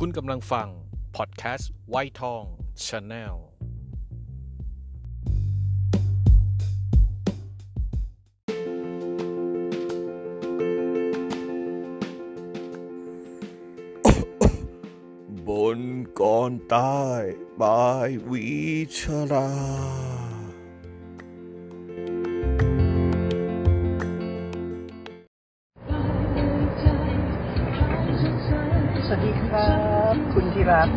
คุณกำลังฟัง พอดแคสต์ไวท์ทอง channel บ่นก่อนตาย by วีชรา สวัสดีครับ คุณที่รัก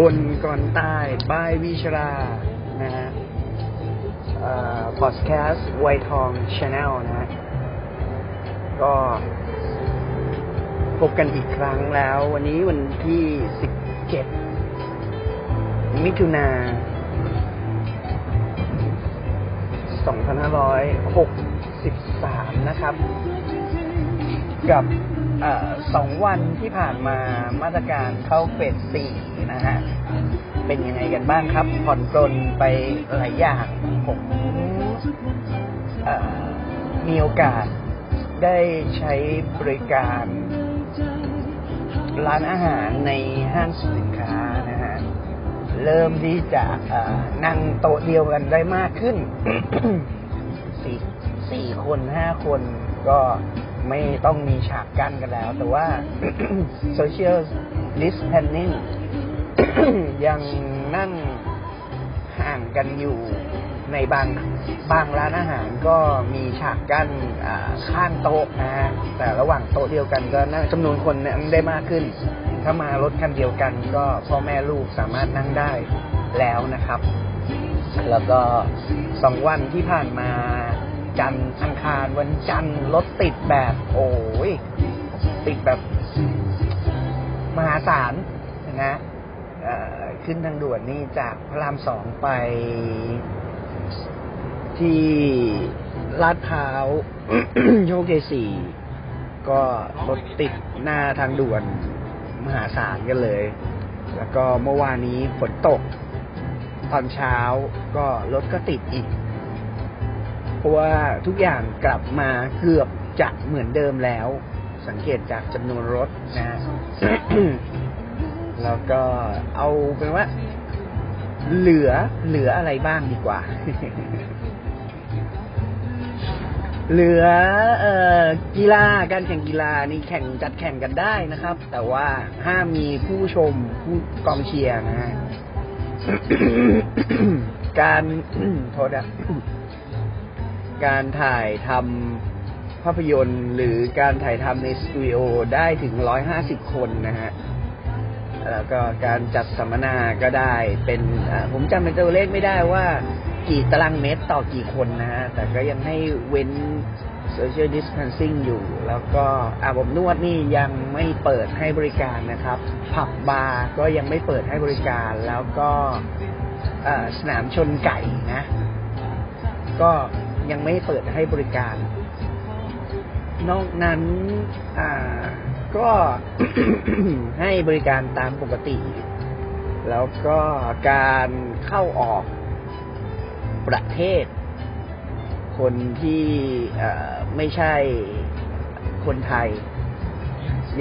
บ่นก่อนตาย by วีชรา นะฮะพอดแคสต์ไวท์ทอง channel นะฮะ ก็พบกันอีกครั้งแล้ว วันนี้วันที่17มิถุนา2563นะครับ กับ สองวันที่ผ่านมามาตรการเข้าเฟสสี่นะฮะ เป็นยังไงกันบ้างครับ ผ่อนปลนไปหลายอย่างผมมีโอกาสได้ใช้บริการร้านอาหารในห้างสินค้านะฮะ เริ่มที่จะนั่งโต๊ะเดียวกันได้มากขึ้นสี่สี่คนห้าคนก็ ไม่ต้องมีฉากกั้นกันแล้ว แต่ว่า social distancing ยังนั่งห่างกันอยู่ในบางบางร้านอาหารก็มีฉากกั้นข้างโต๊ะนะฮะแต่ระหว่างโต๊ะเดียวกันก็นั่งจำนวนคนนั่งได้มากขึ้น ถ้ามารถคันเดียวกันก็พ่อแม่ลูกสามารถนั่งได้แล้วนะครับ แล้วก็สองวันที่ผ่านมา จันทร์อังคารวันจันทร์รถติดแบบ โอ้ยติดแบบมหาศาลนะขึ้นทางด่วนนี่จากพระรามสองไปที่ลาดพร้าวโชคชัยสี่ก็รถติดหน้าทางด่วนมหาศาลกันเลย แล้วก็เมื่อวานนี้ฝนตก ตอนเช้าก็รถก็ติดอีก ราะว่าทุกอย่างกลับมาเกือบจะเหมือนเดิมแล้ว สังเกตจากจำนวนรถนะแล้วก็เอาเป็นว่า เหลือเหลืออะไรบ้างดีกว่า เหลือเอ่อกีฬาการแข่งกีฬานี่แข่งจัดแข่งกันได้นะครับ แต่ว่าห้ามมีผู้ชมผู้กองเชียร์นะฮะการโทษนะ การถ่ายทำภาพยนตร์หรือการถ่ายทำในสตูดิโอได้ถึงร้อยห้าสิบคนนะฮะแล้วก็การจัดสัมมนาก็ได้เป็นผมจำเป็นตัวเลขไม่ได้ว่ากี่ตารางเมตรต่อกี่คนนะฮะ แต่ก็ยังให้เว้น social distancing อยู่ แล้วก็อาบอบนวดนี่ยังไม่เปิดให้บริการนะครับ ผับบาร์ก็ยังไม่เปิดให้บริการ แล้วก็สนามชนไก่นะ ก็ ยังไม่เปิดให้บริการ นอกนั้นอ่าก็ให้บริการตามปกติ แล้วก็การเข้าออกประเทศ คนที่ไม่ใช่คนไทย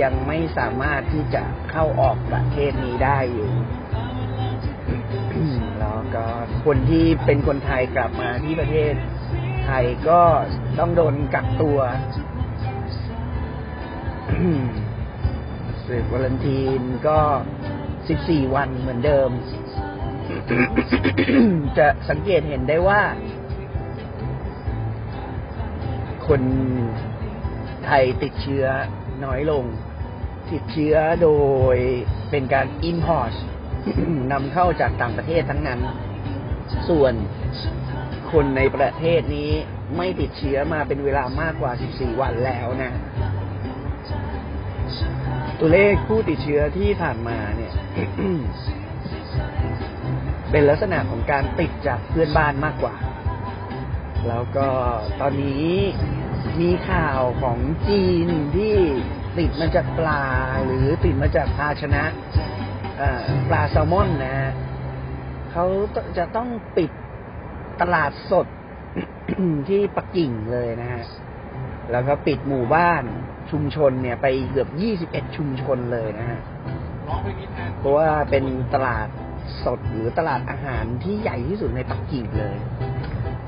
ยังไม่สามารถที่จะเข้าออกประเทศนี้ได้อยู่ แล้วก็คนที่เป็นคนไทยกลับมาที่ประเทศ ไทยก็ต้องโดนกักตัวสืบวาเลนทีนก็14วันเหมือนเดิม จะสังเกตเห็นได้ว่า คนไทยติดเชื้อน้อยลง ติดเชื้อโดยเป็นการ import นำเข้าจากต่างประเทศทั้งนั้น ส่วน คนในประเทศนี้ไม่ติดเชื้อมาเป็นเวลามากกว่า 14 วันแล้วนะ ตัวเลขผู้ติดเชื้อที่ผ่านมาเนี่ย เป็นลักษณะของการติดจากเพื่อนบ้านมากกว่า แล้วก็ตอนนี้มีข่าวของจีนที่ติดมาจากปลาหรือติดมาจากภาชนะปลาแซลมอนนะเขาจะต้องปิด ตลาดสดที่ปักกิ่งเลยนะฮะ แล้วก็ปิดหมู่บ้านชุมชนเนี่ยไปเกือบ21ชุมชนเลยนะฮะเพราะว่าเป็นตลาดสดหรือตลาดอาหารที่ใหญ่ที่สุดในปักกิ่งเลย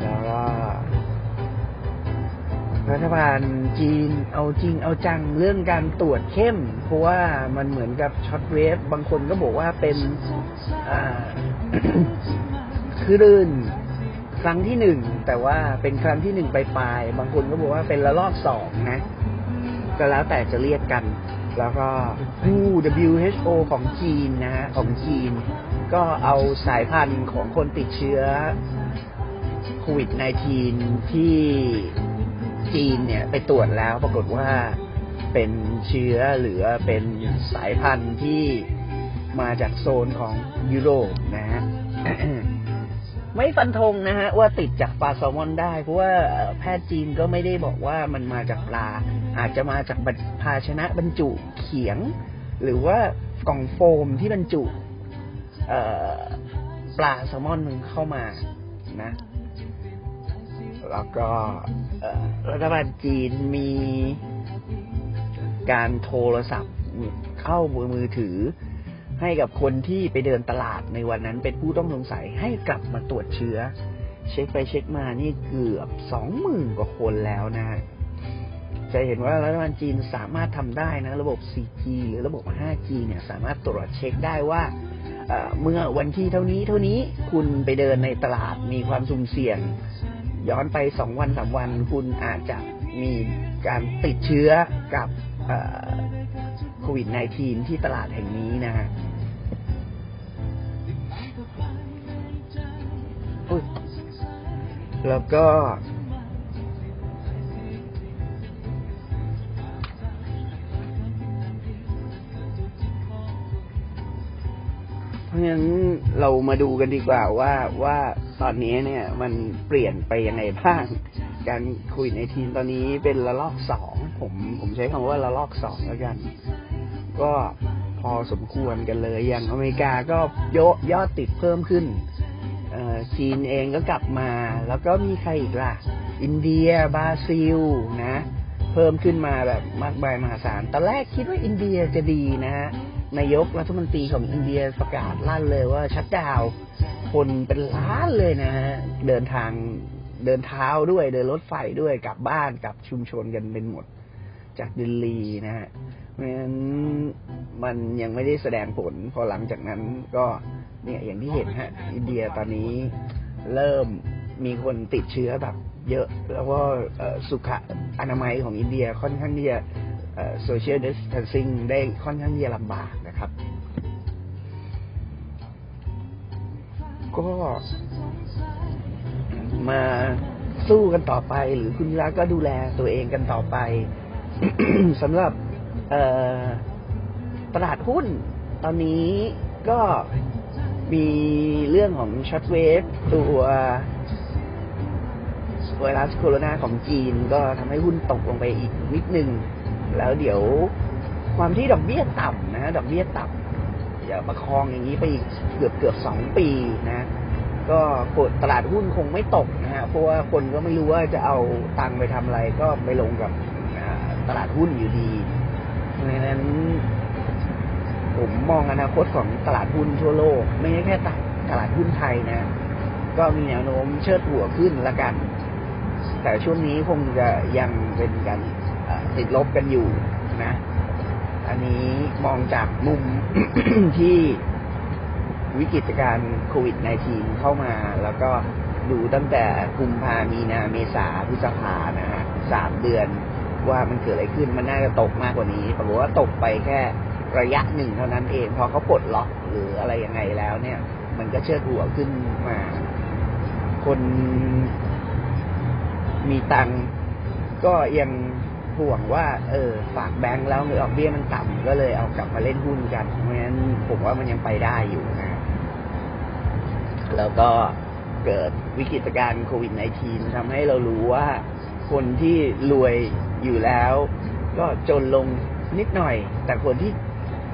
แล้วก็รัฐบาลจีนเอาจริงเอาจังเรื่องการตรวจเข้ม เพราะว่ามันเหมือนกับช็อตเวฟบางคนก็บอกว่าเป็นอ่าคลื่น ครั้งที่หนึ่งแต่ว่าเป็นครั้งที่หนึ่งปลายๆบางคนก็บอกว่าเป็นระลอกสองนะก็แล้วแต่จะเรียกกัน แล้วก็ WHO ของจีนนะฮะของจีน ก็เอาสายพันธุ์ของคนติดเชื้อโควิด -19 ที่จีนเนี่ยไปตรวจแล้วปรากฏว่าเป็นเชื้อหรือเป็นสายพันธุ์ที่มาจากโซนของยุโรปนะฮะ ไม่ฟันธงนะฮะว่าติดจากปลาแซลมอนได้ เพราะว่าแพทย์จีนก็ไม่ได้บอกว่ามันมาจากปลา อาจจะมาจากบภาชนะบรรจุเขียง หรือว่ากล่องโฟมที่บรรจุปลาแซลมอนมันเข้ามานะ แล้วก็รัฐบาลจีนมีการโทรศัพท์เข้ามือถือ ให้กับคนที่ไปเดินตลาดในวันนั้น เป็นผู้ต้องสงสัยให้กลับมาตรวจเชื้อ เช็คไปเช็คมานี่เกือบสองหมื่นกว่าคนแล้วนะจะเห็นว่ารัฐบาลจีนสามารถทำได้นะ ระบบ 4G หรือระบบ 5G เนี่ยสามารถตรวจเช็คได้ว่าเอ่อเมื่อวันที่เท่านี้เท่านี้คุณไปเดินในตลาดมีความสุ่มเสี่ยง ย้อนไปสองวันสามวัน คุณอาจจะมีการติดเชื้อกับโควิด -19 ที่ตลาดแห่งนี้นะฮะ แล้วก็ เพราะฉะนั้นเรามาดูกันดีกว่าว่าว่าตอนนี้เนี่ย มันเปลี่ยนไปยังไงบ้าง การคุยในทีมตอนนี้เป็นระลอกสองผมผมใช้คำว่าระลอกสองแล้วกัน ก็พอสมควรกันเลย อย่างอเมริกาก็ยอยอดติดเพิ่มขึ้น จีนเองก็กลับมา แล้วก็มีใครอีกล่ะ อินเดียบราซิลนะ เพิ่มขึ้นมาแบบมากมายมหาศาลตอนแรกคิดว่าอินเดียจะดีนะฮะนายกรัฐมนตรีของอินเดียประกาศลั่นเลยว่าชัดดาวคนเป็นล้านเลยนะฮะเดินทางเดินเท้าด้วยเดินรถไฟด้วยกลับบ้านกลับชุมชนกันเป็นหมด จากดิลลีนะฮะเพราะฉะนั้นมันยังไม่ได้แสดงผล พอหลังจากนั้นก็ เนี่ยอย่างที่เห็นฮะ อินเดียตอนนี้เริ่มมีคนติดเชื้อแบบ เยอะ แล้วก็สุขอนามัยของอินเดียค่อนข้างที่จะโซเชียลดิสทันซิ่งได้ค่อนข้างที่จะลำบากนะครับ ก็มาสู้กันต่อไป หรือคุณรักก็ดูแลตัวเองกันต่อไปสำหรับตลาดหุ้น ตอนนี้ก็ มีเรื่องของ second wave ตัวไวรัสโคโรนาของจีนก็ทำให้หุ้นตกลงไปอีกนิดนึง แล้วเดี๋ยวความที่ดอกเบี้ยต่ำนะดอกเบี้ยต่ำอย่าประคองอย่างนี้ไปอีกเกือบเกือบสองปีนะ ก็กดตลาดหุ้นคงไม่ตกนะฮะเพราะว่าคนก็ไม่รู้ว่าจะเอาตังค์ไปทำอะไรก็ไปลงกับตลาดหุ้นอยู่ดีเพราะฉะนั้น ผมมองอนาคตของตลาดหุ้นทั่วโลก ไม่ใช่แค่ตลาดหุ้นไทยนะ ก็มีแนวโน้มเชิดหัวขึ้นละกัน แต่ช่วงนี้คงจะยังเป็นการติดลบกันอยู่นะ อันนี้มองจากมุมที่วิกฤตการโควิด -19 เข้ามา แล้วก็ดูตั้งแต่กุมภามีนาเมษาพฤษภานะฮะสามเดือนว่ามันเกิดอะไรขึ้นมันน่าจะตกมากกว่านี้ปรากฏว่าตกไปแค่ ระยะหนึ่งเท่านั้นเอง พอเขาปลดล็อกหรืออะไรยังไงแล้วเนี่ย มันก็เชิดหัวขึ้นมา คนมีตังก็ยังห่วงว่า เออ ฝากแบงค์แล้วเงินออกเบี้ยมันต่ำก็เลยเอากลับมาเล่นหุ้นกัน เพราะฉะนั้นผมว่ามันยังไปได้อยู่นะ แล้วก็เกิดวิกฤตการณ์โควิด -19 ทำให้เรารู้ว่าคนที่รวยอยู่แล้ว ก็จนลงนิดหน่อย แต่คนที่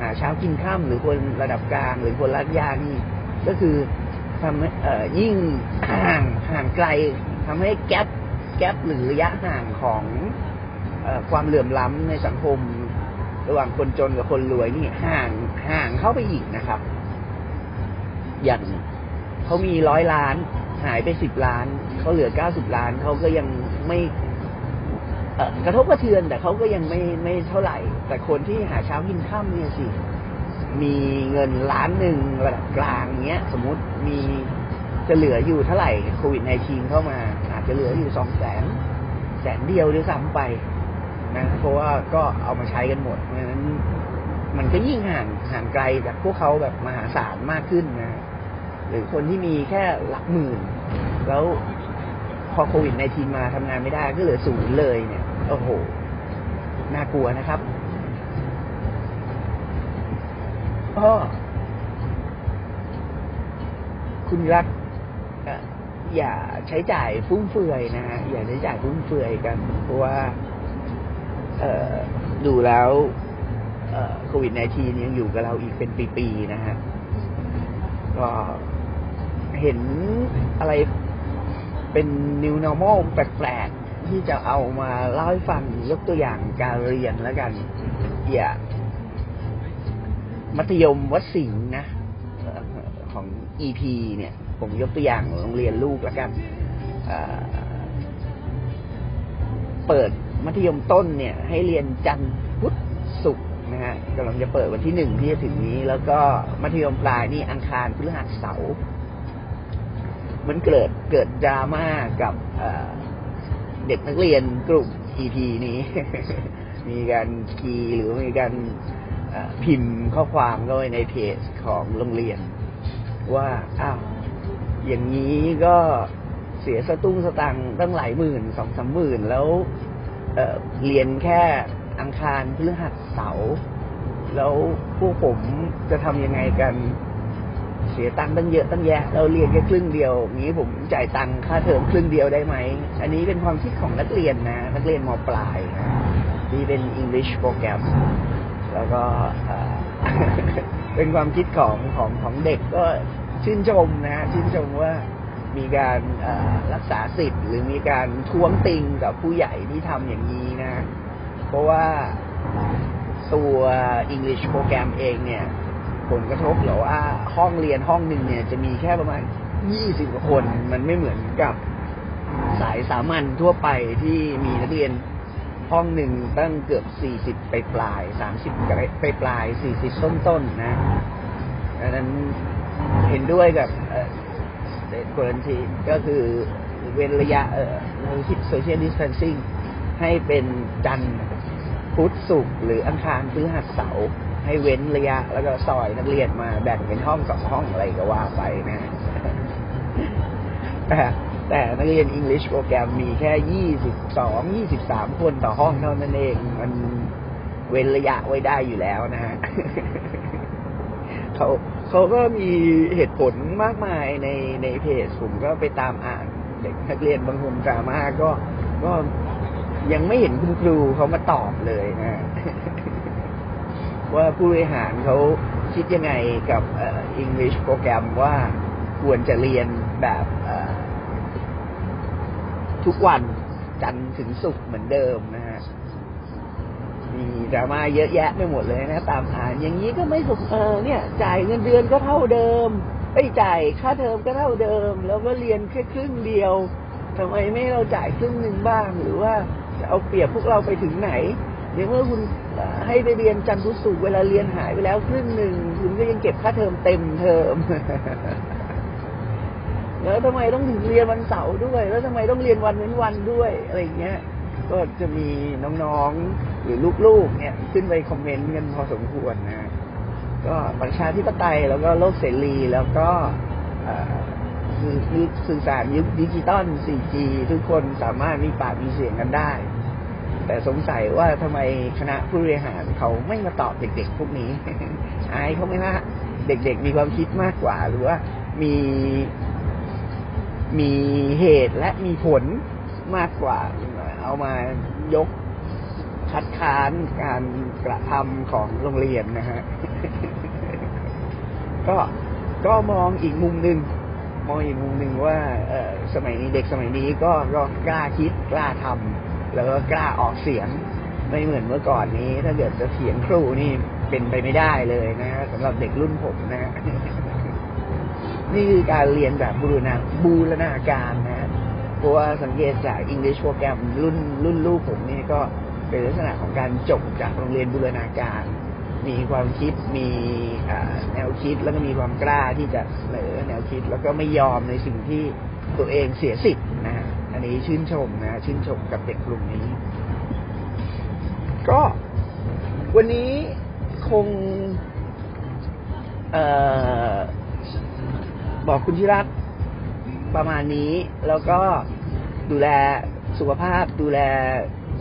หาเช้ากินข้ามหรือคนระดับกลางหรือคนรัดยานี่ก็คือทำให้เอ่อยิ่งห่างห่างไกลทำให้แกลบแกลบหรือระยะห่างของความเหลื่อมล้ำในสังคม ระหว่างคนจนกับคนรวยนี่ห่างห่างเข้าไปอีกนะครับ อย่างเขามีร้อยล้าน หายไปสิบล้านเขาเหลือเก้าสิบล้านเขาก็ยังไม่ กระทบกระเทือน แต่เขาก็ยังไม่ไม่เท่าไหร่ แต่คนที่หาเช้ากินข้ามเนี่ยสิมีเงินล้านหนึ่งระดับกลางเงี้ย สมมุติมีจะเหลืออยู่เท่าไหร่โควิดในทีเข้ามา อาจจะเหลืออยู่สองแสนแสนเดียวหรือซ้ำไปนะเพราะว่าก็เอามาใช้กันหมดเพราะฉะนั้นมันก็ยิ่งห่างห่างไกลจากพวกเขาแบบมหาศาลมากขึ้นนะ หรือคนที่มีแค่หลักหมื่น แล้วพอโควิดในทีมาทำงานไม่ได้ก็เหลือศูนย์เลยเนี่ย โอ้โห น่ากลัวนะครับก็คุณรักอย่าใช้จ่ายฟุ่มเฟือยนะฮะอย่าใช้จ่ายฟุ่มเฟือยกัน เพราะว่า เออดูแล้วโควิด -19 ยังอยู่กับเราอีกเป็นปีๆนะฮะก็เห็นอะไรเป็น new normal แปลก ที่จะเอามาเล่าให้ฟังยกตัวอย่างการเรียนแล้วกัน อย่างมัธยมวัดสิงห์นะของ EP เนี่ย ผมยกตัวอย่างโรงเรียนลูกแล้วกันเปิดมัธยมต้นเนี่ย ให้เรียนจันทร์พุธศุกร์นะฮะกำลังจะเปิดวันที่หนึ่งที่จะถึงนี้ แล้วก็มัธยมปลายนี่อังคารพฤหัสเสาร์มันเกิดเกิดดราม่ากับ เด็กนักเรียนกลุ่ม EP นี้ มีการคีหรือมีการพิมพ์ข้อความเข้าไปในเพจของโรงเรียน ว่าอ้าวอย่างนี้ก็เสียสตุ้งสตังตั้งหลายหมื่นสองสามหมื่นแล้วเเรียนแค่อังคารพฤหัสเสาร์แล้วพวกผมจะทำยังไงกัน เสียตังค์ตั้งเยอะตั้งแยะ เราเรียนแค่ครึ่งเดียวนี้ผมจ่ายตังค่าเทอมครึ่งเดียวได้ไหม อันนี้เป็นความคิดของนักเรียนนะ นักเรียนมปลายนะที่เป็น English โปรแกรมแล้วก็เป็นความคิดของของของเด็กก็ชื่นชมนะ ชื่นชมว่ามีการรักษาสิทธิ์ หรือมีการท้วงติงกับผู้ใหญ่ที่ทำอย่างนี้นะ เพราะว่าตัว English โปรแกรมเองเนี่ย ผลกระทบหรือว่าห้องเรียนห้องหนึ่งเนี่ย จะมีแค่ประมาณยี่สิบกว่าคน มันไม่เหมือนกับสายสามัญทั่วไปที่มีนักเรียนห้องหนึ่งตั้งเกือบสี่สิบไปปลายสามสิบไปปลายสี่สิบต้นต้นนะดังนั้นเห็นด้วยกับเดทควอนตีก็คือเว้นระยะเอ่อ social distancing ให้เป็นจันทร์พุธศุกร์หรืออังคารพฤหัสเสาร์ ให้เว้นระยะ แล้วก็ซอยนักเรียนมาแบ่งเป็นห้องสองห้องอะไรก็ว่าไปนะแต่แต่นักเรียน English program มีแค่ยี่สิบสองยี่สิบสามคนต่อห้องเท่านั้นเอง มันเว้นระยะไว้ได้อยู่แล้วนะฮะเขาเขาก็มีเหตุผลมากมายในในเพจผมก็ไปตามอ่านเด็กนักเรียนบางคนดราม่าก็ก็ยังไม่เห็นคุณครูเขามาตอบเลยนะ ว่าผู้บริหารเขาคิดยังไงกับอังกฤษโปรแกรมว่าควรจะเรียนแบบทุกวันจันทร์ถึงศุกร์เหมือนเดิมนะฮะมีดราม่าเยอะแยะไปหมดเลยนะ ตามอ่าน อย่างนี้ก็ไม่สมเออเนี่ย จ่ายเงินเดือนก็เท่าเดิมไอ้จ่ายค่าเทอมก็เท่าเดิม แล้วก็เรียนแค่ครึ่งเดียวทำไมไม่เราจ่ายครึ่งหนึ่งบ้าง หรือว่าจะเอาเปรียบพวกเราไปถึงไหน อย่างเมื่อคุณให้ไปเรียนจันทร์พุธศุเวลาเรียนหายไปแล้วครึ่งหนึ่งคุณก็ยังเก็บค่าเทอมเต็มเทอมแล้วทำไมต้องถึงเรียนวันเสาร์ด้วย แล้วทำไมต้องเรียนวันเว้นวันด้วยอะไรเงี้ย ก็จะมีน้องๆหรือลูกๆเนี่ย ขึ้นไปคอมเมนต์กันพอสมควรนะ ก็ประชาธิปไตยแล้วก็โลกเสรีแล้วก็สื่อสารยุคดิจิตอล 4G ทุกคนสามารถมีปากมีเสียงกันได้ แต่สงสัยว่าทำไมคณะผู้บริหารเขาไม่มาตอบเด็ก ๆ พวกนี้อายเขาไหมว่าเด็ก ๆ มีความคิดมากกว่า หรือว่ามีมีเหตุและมีผลมากกว่า เอามายกคัดค้านการกระทำของโรงเรียนนะฮะก็ก็มองอีกมุมหนึ่งมองอีกมุมหนึ่งว่าสมัยนี้เด็กสมัยนี้ก็ก็กล้าคิดกล้าท แล้วก็กล้าออกเสียงไม่เหมือนเมื่อก่อนนี้ ถ้าเกิดจะเถียงครูนี่เป็นไปไม่ได้เลยนะฮะสำหรับเด็กรุ่นผมนะนี่คือการเรียนแบบบูรณาบูรณาการนะเพราะว่าสังเกตจาก English โปรแกรมรุ่นรุ่นลูกผมนี่ก็เป็นลักษณะของการจบจากโรงเรียนบูรณาการ มีความคิดมีแนวคิดแล้วก็มีความกล้าที่จะเสนอแนวคิดแล้วก็ไม่ยอมในสิ่งที่ตัวเองเสียสิทธิ์ันนี้ชื่นชมนะ ชื่นชมกับเด็กกลุ่มนี้ ก็วันนี้คงเออบอกคุณชิรัตประมาณนี้แล้วก็ดูแลสุขภาพดูแล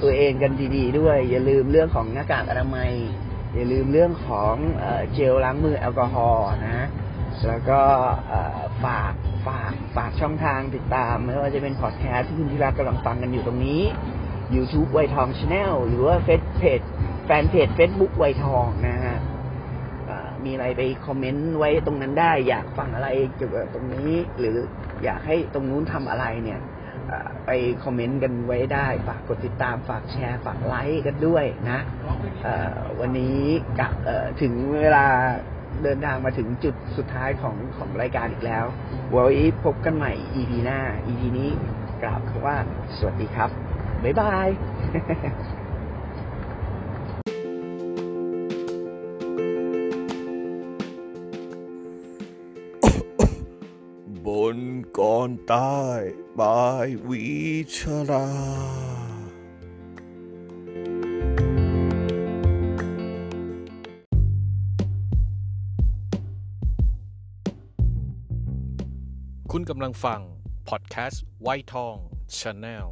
ตัวเองกันดีๆด้วย อย่าลืมเรื่องของหน้ากากอนามัย อย่าลืมเรื่องของเจลล้างมือแอลกอฮอล์นะ แล้วก็ฝาก ฝากฝากช่องทางติดตาม ไม่ว่าจะเป็นพอดแคสต์ที่คุณธิรัตกำลังฟังกันอยู่ตรงนี้ YouTube ไวทอง Channel หรือว่าเฟซเพจแฟนเพจ Facebook ไวทองนะฮะมีอะไรไปคอมเมนต์ไว้ตรงนั้นได้ อยากฟังอะไรเกี่ยวกับตรงนี้ หรืออยากให้ตรงนู้นทำอะไรเนี่ยไปคอมเมนต์กันไว้ได้ ฝากกดติดตาม ฝากแชร์ ฝากไลค์กันด้วยนะวันนี้กับถึงเวลา เดินทางมาถึงจุดสุดท้ายของของรายการอีกแล้วไว้พบกันใหม่ EP หน้า EP นี้กล่าวคำว่า สวัสดีครับ บ๊ายบายบนก่อนใต้บายวิชราำลังฟัง พอดแคสต์ไวท์ทองชาแนล